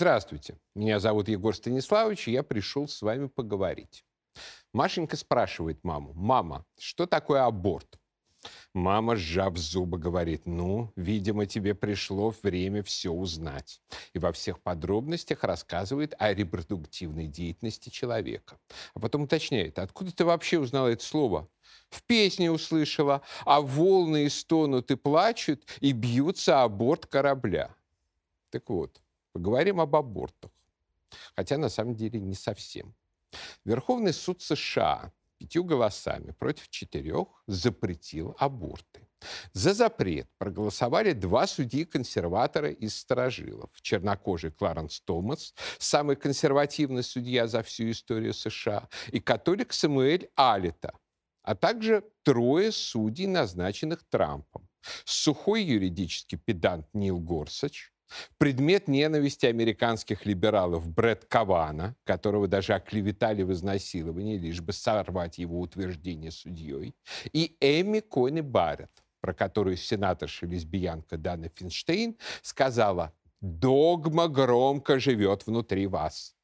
Здравствуйте, меня зовут Егор Станиславович, и я пришел с вами поговорить. Машенька спрашивает маму, мама, что такое аборт? Мама, сжав зубы, говорит, ну, видимо, тебе пришло время все узнать. И во всех подробностях рассказывает о репродуктивной деятельности человека. А потом уточняет, откуда ты вообще узнала это слово? В песне услышала, а волны стонут и плачут, и бьются о борт корабля. Так вот, поговорим об абортах. Хотя на самом деле не совсем. Верховный суд США пятью голосами против четырех запретил аборты. За запрет проголосовали два судьи-консерватора из сторожилов. Чернокожий Кларенс Томас, самый консервативный судья за всю историю США, и католик Самуэль Алита, а также трое судей, назначенных Трампом. Сухой юридический педант Нил Горсач, Предмет ненависти американских либералов Брэд Кавана, которого даже оклеветали в изнасиловании, лишь бы сорвать его утверждение судьей, и Эми Кони Барретт, про которую сенаторша-лесбиянка Дана Финштейн сказала «Догма громко живет внутри вас».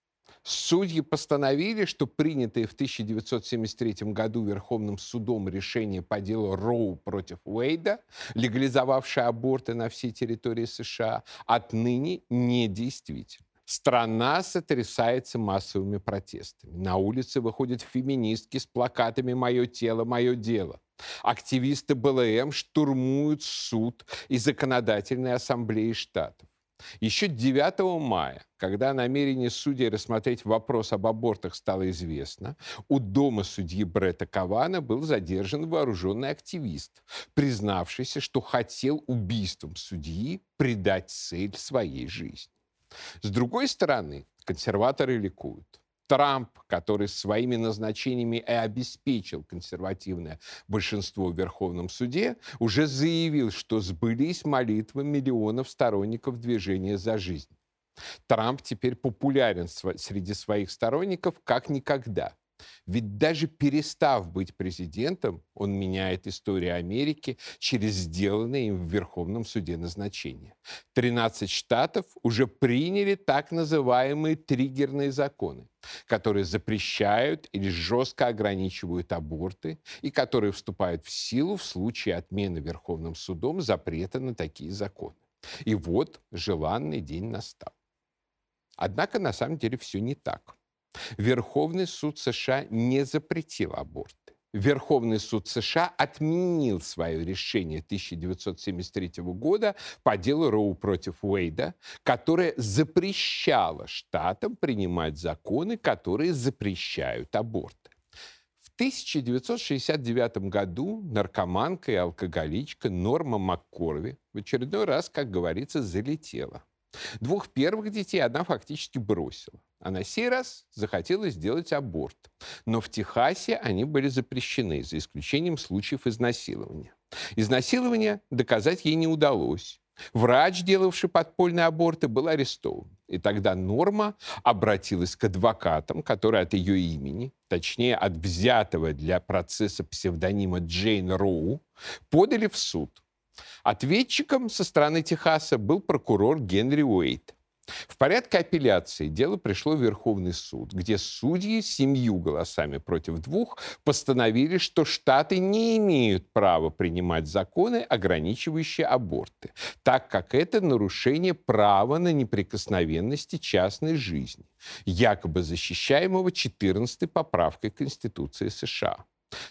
Судьи постановили, что принятое в 1973 году Верховным судом решение по делу Роу против Уэйда, легализовавшее аборты на всей территории США, отныне недействительно. Страна сотрясается массовыми протестами. На улицы выходят феминистки с плакатами «Мое тело, мое дело». Активисты БЛМ штурмуют суд и законодательные ассамблеи штатов. Еще 9 мая, когда намерение судей рассмотреть вопрос об абортах стало известно, у дома судьи Бретта Кавана был задержан вооруженный активист, признавшийся, что хотел убийством судьи придать цель своей жизни. С другой стороны, консерваторы ликуют. Трамп, который своими назначениями и обеспечил консервативное большинство в Верховном суде, уже заявил, что сбылись молитвы миллионов сторонников движения за жизнь. Трамп теперь популярен среди своих сторонников как никогда – ведь даже перестав быть президентом, он меняет историю Америки через сделанное им в Верховном суде назначение. 13 штатов уже приняли так называемые триггерные законы, которые запрещают или жестко ограничивают аборты и которые вступают в силу в случае отмены Верховным судом запрета на такие законы. И вот желанный день настал. Однако на самом деле все не так. Верховный суд США не запретил аборты. Верховный суд США отменил свое решение 1973 года по делу Роу против Уэйда, которое запрещало штатам принимать законы, которые запрещают аборты. В 1969 году наркоманка и алкоголичка Норма МакКорви в очередной раз, как говорится, залетела. Двух первых детей она фактически бросила. А на сей раз захотела сделать аборт. Но в Техасе они были запрещены, за исключением случаев изнасилования. Изнасилование доказать ей не удалось. Врач, делавший подпольные аборты, был арестован. И тогда Норма обратилась к адвокатам, которые от ее имени, точнее от взятого для процесса псевдонима Джейн Роу, подали в суд. Ответчиком со стороны Техаса был прокурор Генри Уэйт. В порядке апелляции дело пришло в Верховный суд, где судьи семью голосами против двух постановили, что штаты не имеют права принимать законы, ограничивающие аборты, так как это нарушение права на неприкосновенности частной жизни, якобы защищаемого 14-й поправкой Конституции США.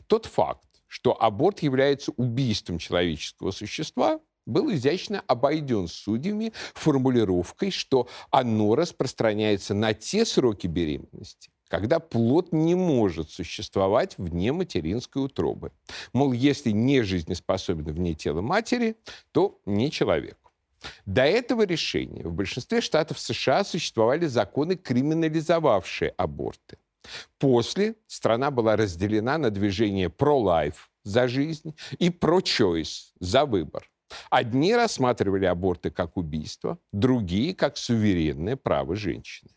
Тот факт, что аборт является убийством человеческого существа, был изящно обойден судьями формулировкой, что оно распространяется на те сроки беременности, когда плод не может существовать вне материнской утробы. Мол, если не жизнеспособен вне тела матери, то не человек. До этого решения в большинстве штатов США существовали законы, криминализовавшие аборты. После страна была разделена на движение pro-life за жизнь и pro-choice за выбор. Одни рассматривали аборты как убийство, другие — как суверенное право женщины.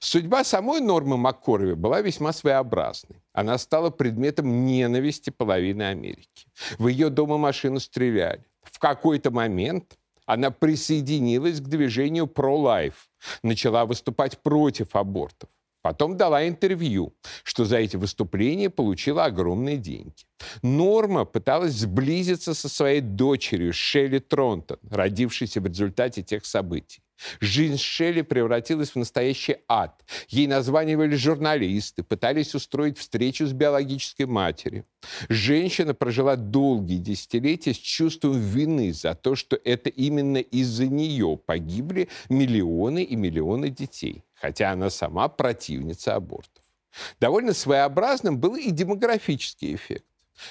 Судьба самой Нормы МакКорви была весьма своеобразной. Она стала предметом ненависти половины Америки. В ее дом и машину стреляли. В какой-то момент Она присоединилась к движению pro-life, начала выступать против абортов. Потом дала интервью, что за эти выступления получила огромные деньги. Норма пыталась сблизиться со своей дочерью Шелли Тронтон, родившейся в результате тех событий. Жизнь Шелли превратилась в настоящий ад. Ей названивали журналисты, пытались устроить встречу с биологической матерью. Женщина прожила долгие десятилетия с чувством вины за то, что это именно из-за нее погибли миллионы и миллионы детей, хотя она сама противница абортов. Довольно своеобразным был и демографический эффект.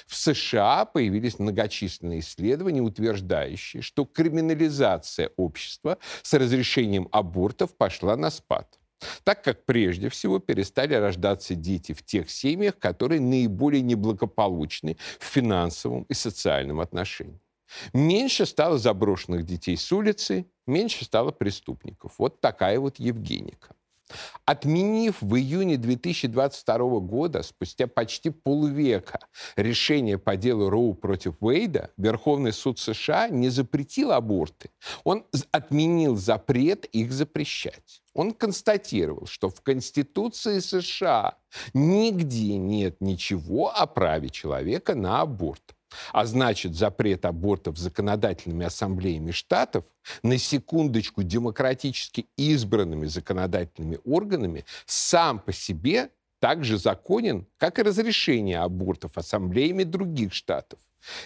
В США появились многочисленные исследования, утверждающие, что криминализация общества с разрешением абортов пошла на спад так как прежде всего перестали рождаться дети в тех семьях, которые наиболее неблагополучны в финансовом и социальном отношении. Меньше стало заброшенных детей с улицы, меньше стало преступников. Вот такая вот Евгеника. Отменив в июне 2022 года, спустя почти полвека, решение по делу Роу против Уэйда, Верховный суд США не запретил аборты. Он отменил запрет их запрещать. Он констатировал, что в Конституции США нигде нет ничего о праве человека на аборт. А значит, запрет абортов законодательными ассамблеями штатов на секундочку демократически избранными законодательными органами сам по себе так же законен, как и разрешение абортов ассамблеями других штатов.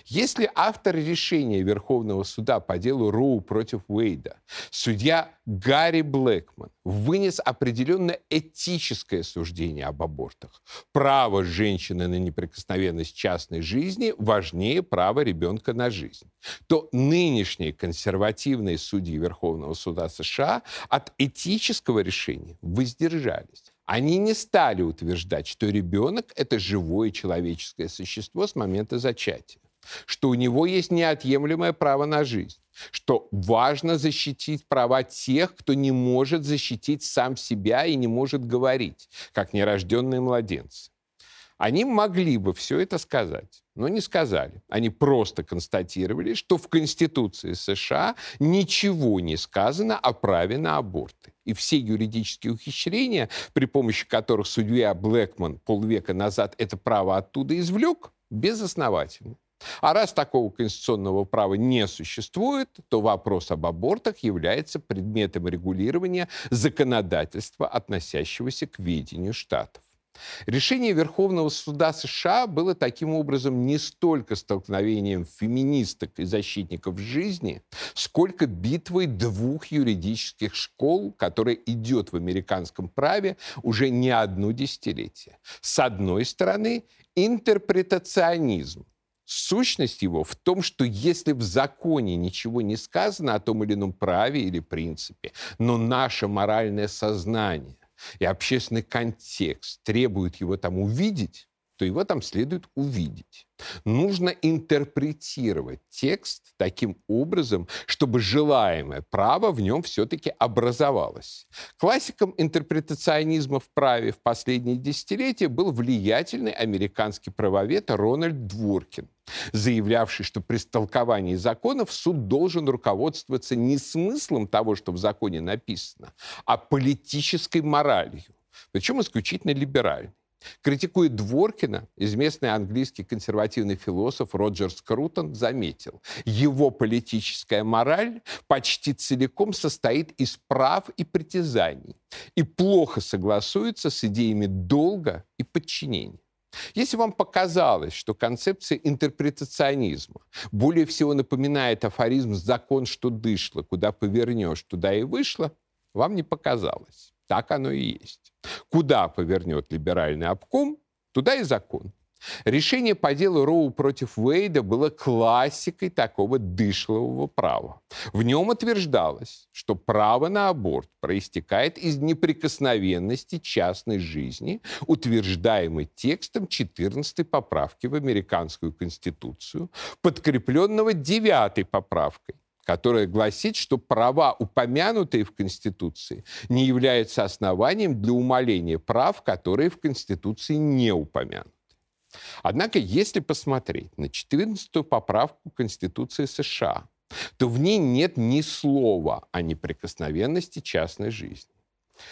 Если автор решения Верховного суда по делу Роу против Уэйда, судья Гарри Блэкман, вынес определенное этическое суждение об абортах, право женщины на неприкосновенность частной жизни важнее права ребенка на жизнь, то нынешние консервативные судьи Верховного суда США от этического решения воздержались. Они не стали утверждать, что ребенок – это живое человеческое существо с момента зачатия что у него есть неотъемлемое право на жизнь, что важно защитить права тех, кто не может защитить сам себя и не может говорить, как нерожденные младенцы. Они могли бы все это сказать, но не сказали. Они просто констатировали, что в Конституции США ничего не сказано о праве на аборты. И все юридические ухищрения, при помощи которых судья Блэкман полвека назад это право оттуда извлек, безосновательны. А раз такого конституционного права не существует, то вопрос об абортах является предметом регулирования законодательства, относящегося к ведению штатов. Решение Верховного суда США было таким образом не столько столкновением феминисток и защитников жизни, сколько битвой двух юридических школ, которая идет в американском праве уже не одно десятилетие. С одной стороны, интерпретационизм, Сущность его в том, что если в законе ничего не сказано о том или ином праве или принципе, но наше моральное сознание и общественный контекст требуют его там увидеть, то его там следует увидеть. Нужно интерпретировать текст таким образом, чтобы желаемое право в нем все-таки образовалось. Классиком интерпретационизма в праве в последние десятилетия был влиятельный американский правовед Рональд Дворкин, заявлявший, что при столковании законов суд должен руководствоваться не смыслом того, что в законе написано, а политической моралью, причем исключительно либеральной. Критикуя Дворкина, известный английский консервативный философ Роджер Скрутон заметил, его политическая мораль почти целиком состоит из прав и притязаний и плохо согласуется с идеями долга и подчинения. Если вам показалось, что концепция интерпретационизма более всего напоминает афоризм «закон, что дышло, куда повернешь, туда и вышло», вам не показалось. Так оно и есть. Куда повернет либеральный обком, туда и закон. Решение по делу Роу против Уэйда было классикой такого дышлового права. В нем утверждалось, что право на аборт проистекает из неприкосновенности частной жизни, утверждаемой текстом 14 поправки в американскую конституцию, подкрепленного 9 поправкой, которая гласит, что права, упомянутые в Конституции, не являются основанием для умаления прав, которые в Конституции не упомянуты. Однако, если посмотреть на 14-ю поправку Конституции США, то в ней нет ни слова о неприкосновенности частной жизни.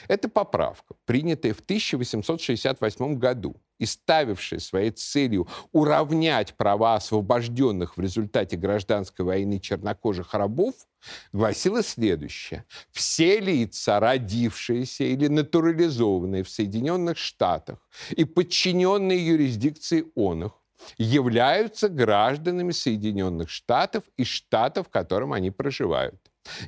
Это поправка, принятая в 1868 году и ставившая своей целью уравнять права освобожденных в результате гражданской войны чернокожих рабов, гласила следующее. Все лица, родившиеся или натурализованные в Соединенных Штатах и подчиненные юрисдикции он их, являются гражданами Соединенных Штатов и штатов, в котором они проживают.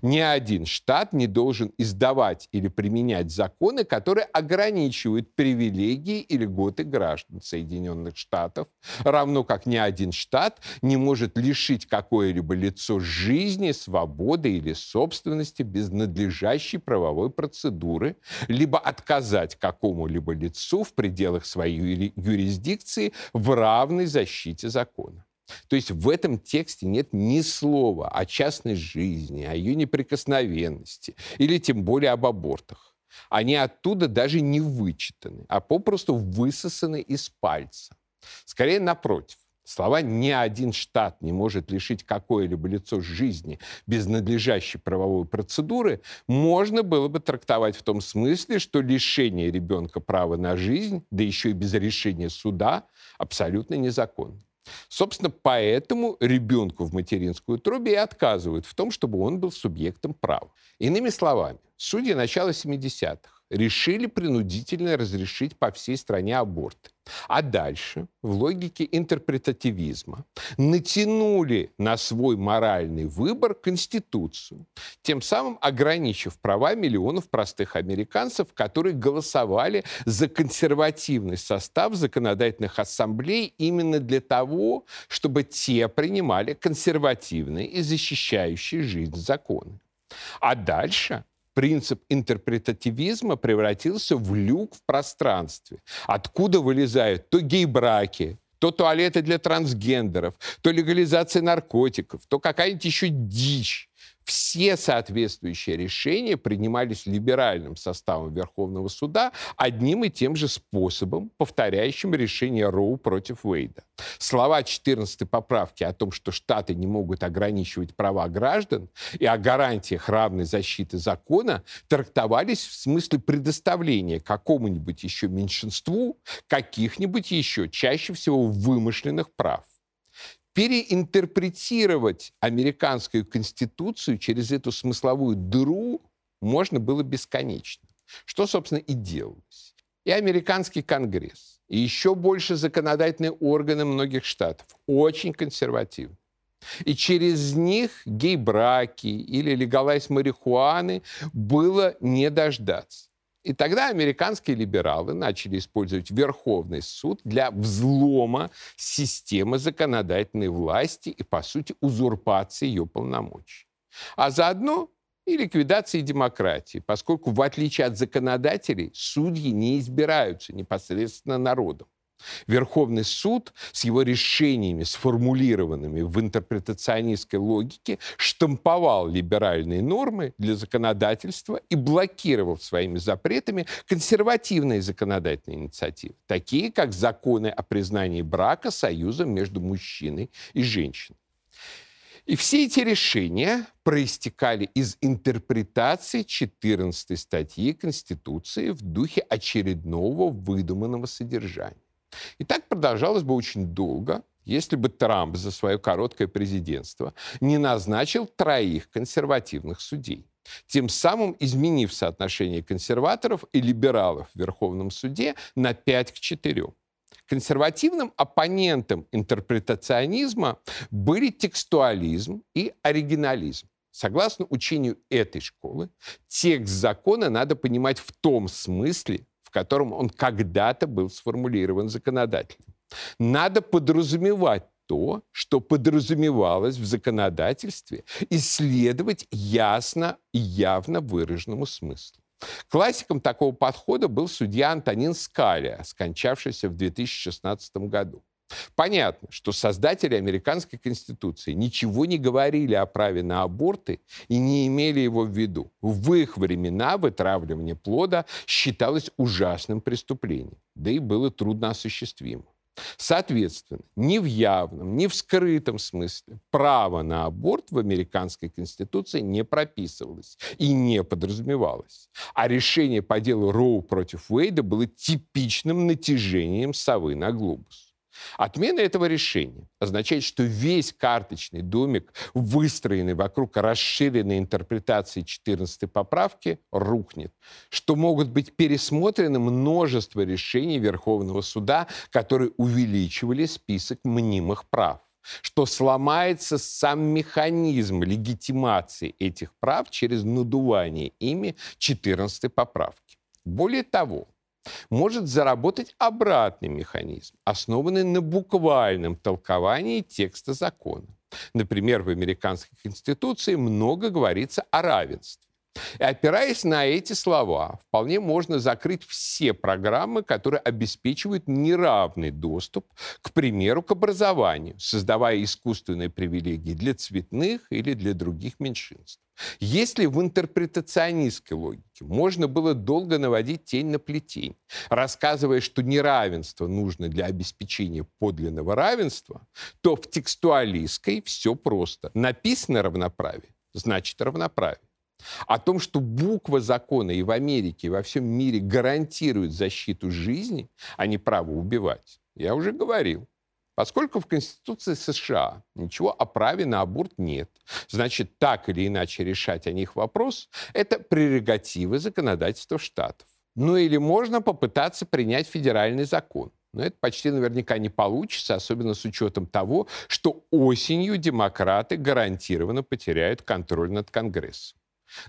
Ни один штат не должен издавать или применять законы, которые ограничивают привилегии и льготы граждан Соединенных Штатов, равно как ни один штат не может лишить какое-либо лицо жизни, свободы или собственности без надлежащей правовой процедуры, либо отказать какому-либо лицу в пределах своей юрисдикции в равной защите закона. То есть в этом тексте нет ни слова о частной жизни, о ее неприкосновенности или тем более об абортах. Они оттуда даже не вычитаны, а попросту высосаны из пальца. Скорее, напротив. Слова «ни один штат не может лишить какое-либо лицо жизни без надлежащей правовой процедуры» можно было бы трактовать в том смысле, что лишение ребенка права на жизнь, да еще и без решения суда, абсолютно незаконно. Собственно, поэтому ребенку в материнскую утробе и отказывают в том, чтобы он был субъектом права. Иными словами, судьи начала 70-х решили принудительно разрешить по всей стране аборты. А дальше, в логике интерпретативизма, натянули на свой моральный выбор Конституцию, тем самым ограничив права миллионов простых американцев, которые голосовали за консервативный состав законодательных ассамблей именно для того, чтобы те принимали консервативные и защищающие жизнь законы. А дальше принцип интерпретативизма превратился в люк в пространстве, откуда вылезают то гей-браки, то туалеты для трансгендеров, то легализация наркотиков, то какая-нибудь еще дичь все соответствующие решения принимались либеральным составом Верховного суда одним и тем же способом, повторяющим решение Роу против Уэйда. Слова 14 поправки о том, что штаты не могут ограничивать права граждан и о гарантиях равной защиты закона трактовались в смысле предоставления какому-нибудь еще меньшинству каких-нибудь еще, чаще всего вымышленных прав переинтерпретировать американскую конституцию через эту смысловую дыру можно было бесконечно. Что, собственно, и делалось. И американский конгресс, и еще больше законодательные органы многих штатов очень консервативны. И через них гей-браки или легалайз марихуаны было не дождаться. И тогда американские либералы начали использовать Верховный суд для взлома системы законодательной власти и, по сути, узурпации ее полномочий. А заодно и ликвидации демократии, поскольку, в отличие от законодателей, судьи не избираются непосредственно народом. Верховный суд с его решениями, сформулированными в интерпретационистской логике, штамповал либеральные нормы для законодательства и блокировал своими запретами консервативные законодательные инициативы, такие как законы о признании брака союзом между мужчиной и женщиной. И все эти решения проистекали из интерпретации 14 статьи Конституции в духе очередного выдуманного содержания. И так продолжалось бы очень долго, если бы Трамп за свое короткое президентство не назначил троих консервативных судей, тем самым изменив соотношение консерваторов и либералов в Верховном суде на 5 к 4. Консервативным оппонентом интерпретационизма были текстуализм и оригинализм. Согласно учению этой школы, текст закона надо понимать в том смысле, котором он когда-то был сформулирован законодателем. Надо подразумевать то, что подразумевалось в законодательстве, исследовать ясно и явно выраженному смыслу. Классиком такого подхода был судья Антонин Скалия, скончавшийся в 2016 году. Понятно, что создатели американской конституции ничего не говорили о праве на аборты и не имели его в виду. В их времена вытравливание плода считалось ужасным преступлением, да и было трудно осуществимо. Соответственно, ни в явном, ни в скрытом смысле право на аборт в американской конституции не прописывалось и не подразумевалось. А решение по делу Роу против Уэйда было типичным натяжением совы на глобус. Отмена этого решения означает, что весь карточный домик, выстроенный вокруг расширенной интерпретации 14 поправки, рухнет, что могут быть пересмотрены множество решений Верховного суда, которые увеличивали список мнимых прав что сломается сам механизм легитимации этих прав через надувание ими 14 поправки. Более того, может заработать обратный механизм, основанный на буквальном толковании текста закона. Например, в американской конституции много говорится о равенстве. И опираясь на эти слова, вполне можно закрыть все программы, которые обеспечивают неравный доступ, к примеру, к образованию, создавая искусственные привилегии для цветных или для других меньшинств. Если в интерпретационистской логике можно было долго наводить тень на плетень, рассказывая, что неравенство нужно для обеспечения подлинного равенства, то в текстуалистской все просто. Написано равноправие, значит равноправие. О том, что буква закона и в Америке, и во всем мире гарантирует защиту жизни, а не право убивать, я уже говорил. Поскольку в Конституции США ничего о праве на аборт нет, значит, так или иначе решать о них вопрос – это прерогативы законодательства штатов. Ну или можно попытаться принять федеральный закон. Но это почти наверняка не получится, особенно с учетом того, что осенью демократы гарантированно потеряют контроль над Конгрессом.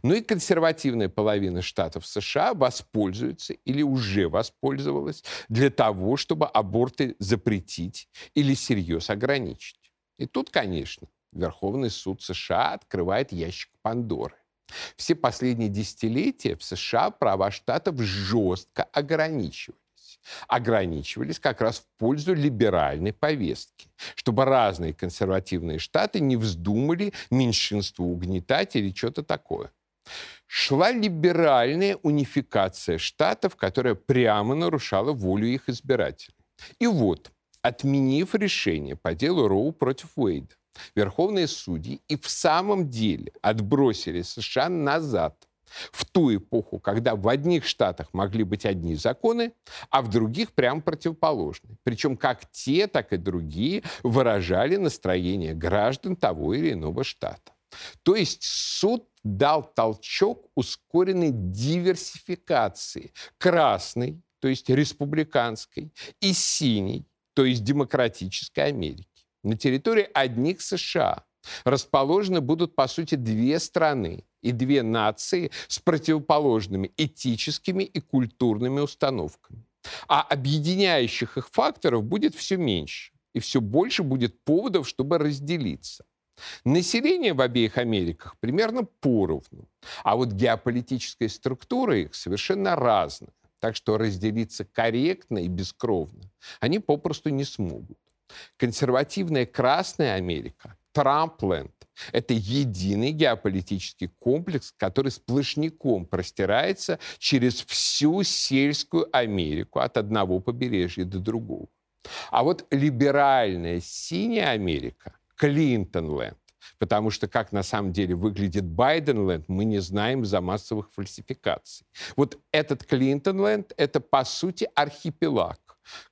Ну и консервативная половина штатов США воспользуется или уже воспользовалась для того, чтобы аборты запретить или серьезно ограничить. И тут, конечно, Верховный суд США открывает ящик Пандоры. Все последние десятилетия в США права штатов жестко ограничивают ограничивались как раз в пользу либеральной повестки, чтобы разные консервативные штаты не вздумали меньшинство угнетать или что-то такое. Шла либеральная унификация штатов, которая прямо нарушала волю их избирателей. И вот, отменив решение по делу Роу против Уэйда, верховные судьи и в самом деле отбросили США назад в ту эпоху, когда в одних штатах могли быть одни законы, а в других прям противоположные. Причем как те, так и другие выражали настроение граждан того или иного штата. То есть суд дал толчок ускоренной диверсификации красной, то есть республиканской, и синей, то есть демократической Америки. На территории одних США расположены будут, по сути, две страны и две нации с противоположными этическими и культурными установками. А объединяющих их факторов будет все меньше, и все больше будет поводов, чтобы разделиться. Население в обеих Америках примерно поровну, а вот геополитическая структура их совершенно разная. Так что разделиться корректно и бескровно они попросту не смогут. Консервативная Красная Америка, Трампленд, это единый геополитический комплекс, который сплошняком простирается через всю сельскую Америку от одного побережья до другого. А вот либеральная синяя Америка, Клинтонленд, потому что как на самом деле выглядит Байденленд, мы не знаем за массовых фальсификаций. Вот этот Клинтонленд — это, по сути, архипелаг.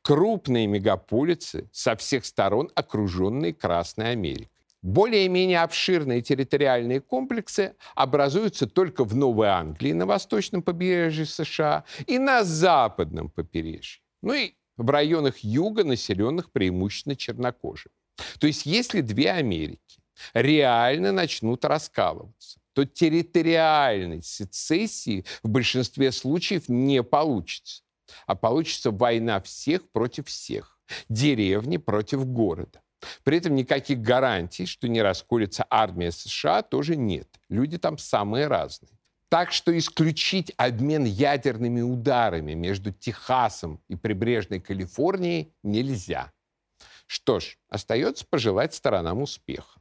Крупные мегаполисы со всех сторон, окруженные Красной Америкой. Более-менее обширные территориальные комплексы образуются только в Новой Англии на восточном побережье США и на западном побережье. Ну и в районах юга, населенных преимущественно чернокожими. То есть если две Америки реально начнут раскалываться, то территориальной сецессии в большинстве случаев не получится. А получится война всех против всех, деревни против города. При этом никаких гарантий, что не расколется армия США, тоже нет. Люди там самые разные. Так что исключить обмен ядерными ударами между Техасом и прибрежной Калифорнией нельзя. Что ж, остается пожелать сторонам успеха.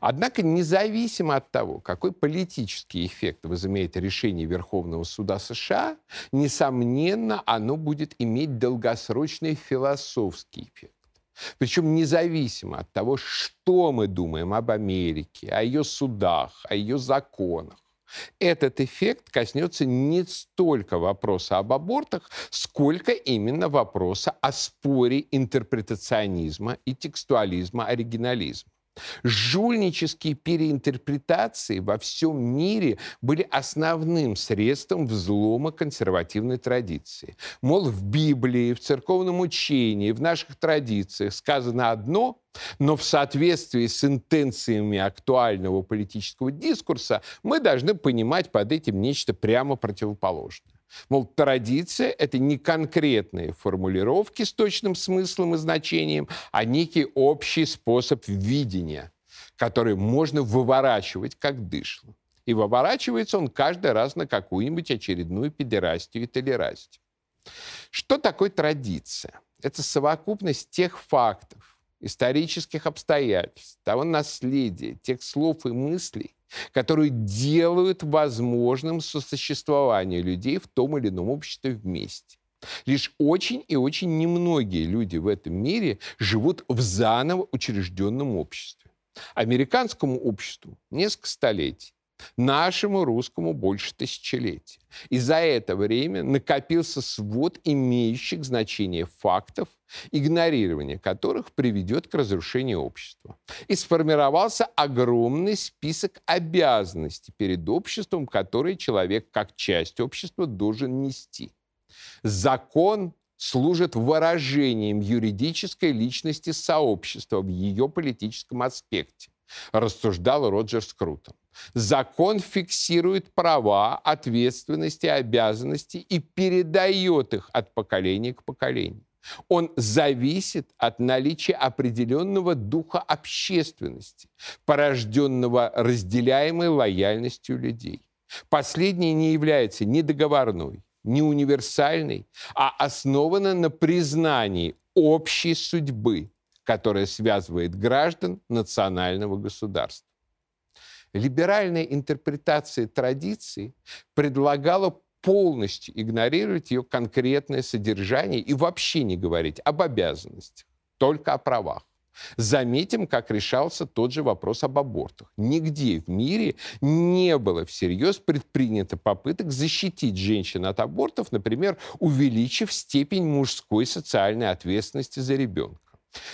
Однако независимо от того, какой политический эффект возымеет решение Верховного суда США, несомненно, оно будет иметь долгосрочный философский эффект. Причем независимо от того, что мы думаем об Америке, о ее судах, о ее законах. Этот эффект коснется не столько вопроса об абортах, сколько именно вопроса о споре интерпретационизма и текстуализма, оригинализма. Жульнические переинтерпретации во всем мире были основным средством взлома консервативной традиции. Мол, в Библии, в церковном учении, в наших традициях сказано одно, но в соответствии с интенциями актуального политического дискурса мы должны понимать под этим нечто прямо противоположное. Мол, традиция — это не конкретные формулировки с точным смыслом и значением, а некий общий способ видения, который можно выворачивать как дышло. И выворачивается он каждый раз на какую-нибудь очередную педерастию и толерастию. Что такое традиция? Это совокупность тех фактов, исторических обстоятельств, того наследия, тех слов и мыслей, которые делают возможным сосуществование людей в том или ином обществе вместе. Лишь очень и очень немногие люди в этом мире живут в заново учрежденном обществе. Американскому обществу несколько столетий, Нашему русскому больше тысячелетия. И за это время накопился свод имеющих значение фактов, игнорирование которых приведет к разрушению общества. И сформировался огромный список обязанностей перед обществом, которые человек как часть общества должен нести. Закон служит выражением юридической личности сообщества в ее политическом аспекте, рассуждал Роджер Скрутон. Закон фиксирует права, ответственности, обязанности и передает их от поколения к поколению. Он зависит от наличия определенного духа общественности, порожденного разделяемой лояльностью людей. Последний не является ни договорной, ни универсальной, а основана на признании общей судьбы, которая связывает граждан национального государства либеральная интерпретация традиции предлагала полностью игнорировать ее конкретное содержание и вообще не говорить об обязанностях, только о правах. Заметим, как решался тот же вопрос об абортах. Нигде в мире не было всерьез предпринято попыток защитить женщин от абортов, например, увеличив степень мужской социальной ответственности за ребенка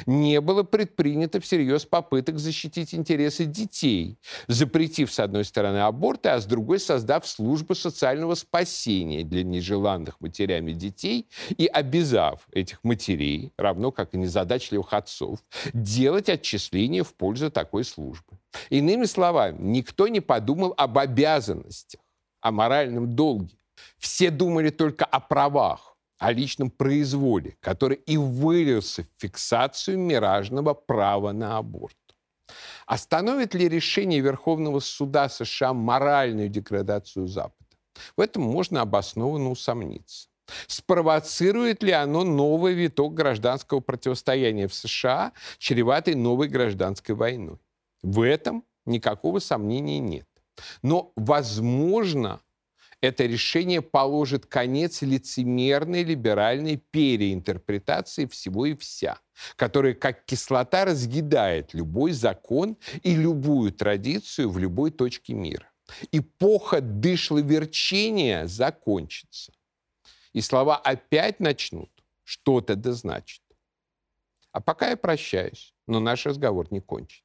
не было предпринято всерьез попыток защитить интересы детей, запретив, с одной стороны, аборты, а с другой создав службу социального спасения для нежеланных матерями детей и обязав этих матерей, равно как и незадачливых отцов, делать отчисления в пользу такой службы. Иными словами, никто не подумал об обязанностях, о моральном долге. Все думали только о правах о личном произволе, который и вылился в фиксацию миражного права на аборт. Остановит ли решение Верховного суда США моральную деградацию Запада? В этом можно обоснованно усомниться. Спровоцирует ли оно новый виток гражданского противостояния в США, чреватый новой гражданской войной? В этом никакого сомнения нет. Но, возможно, это решение положит конец лицемерной либеральной переинтерпретации всего и вся, которая как кислота разъедает любой закон и любую традицию в любой точке мира. Эпоха дышловерчения закончится. И слова опять начнут что-то да значит. А пока я прощаюсь, но наш разговор не кончен.